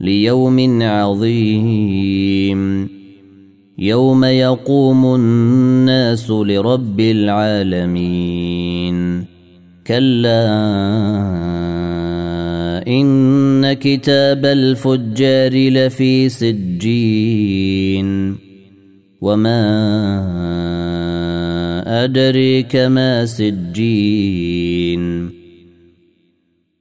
ليوم عظيم. يوم يقوم الناس لرب العالمين. كلا إن كتاب الفجار لفي سجين. وما أدريك ما سجين.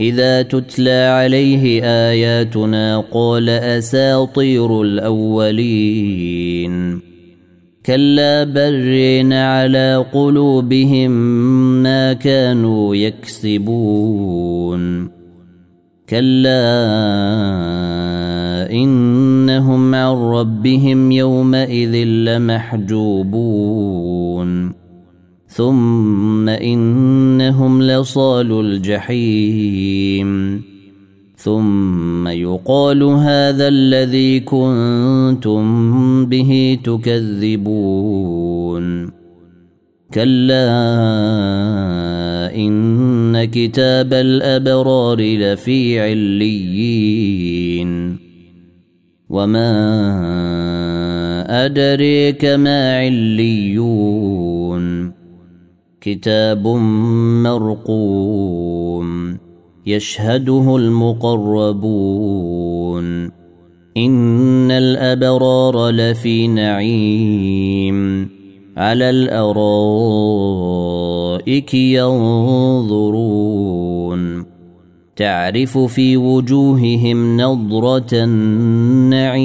إذا تتلى عليه آياتنا قال أساطير الأولين. كلا برين على قلوبهم ما كانوا يكسبون. كلا إنهم عن ربهم يومئذ لمحجوبون. ثم انهم لصال الجحيم ثم يقال هذا الذي كنتم به تكذبون كلا ان كتاب الابرار لفي عليين وما ادريك ما عليون كتاب مرقوم يشهده المقربون ان الابرار لفي نعيم على الارائك ينظرون تعرف في وجوههم نضره النعيم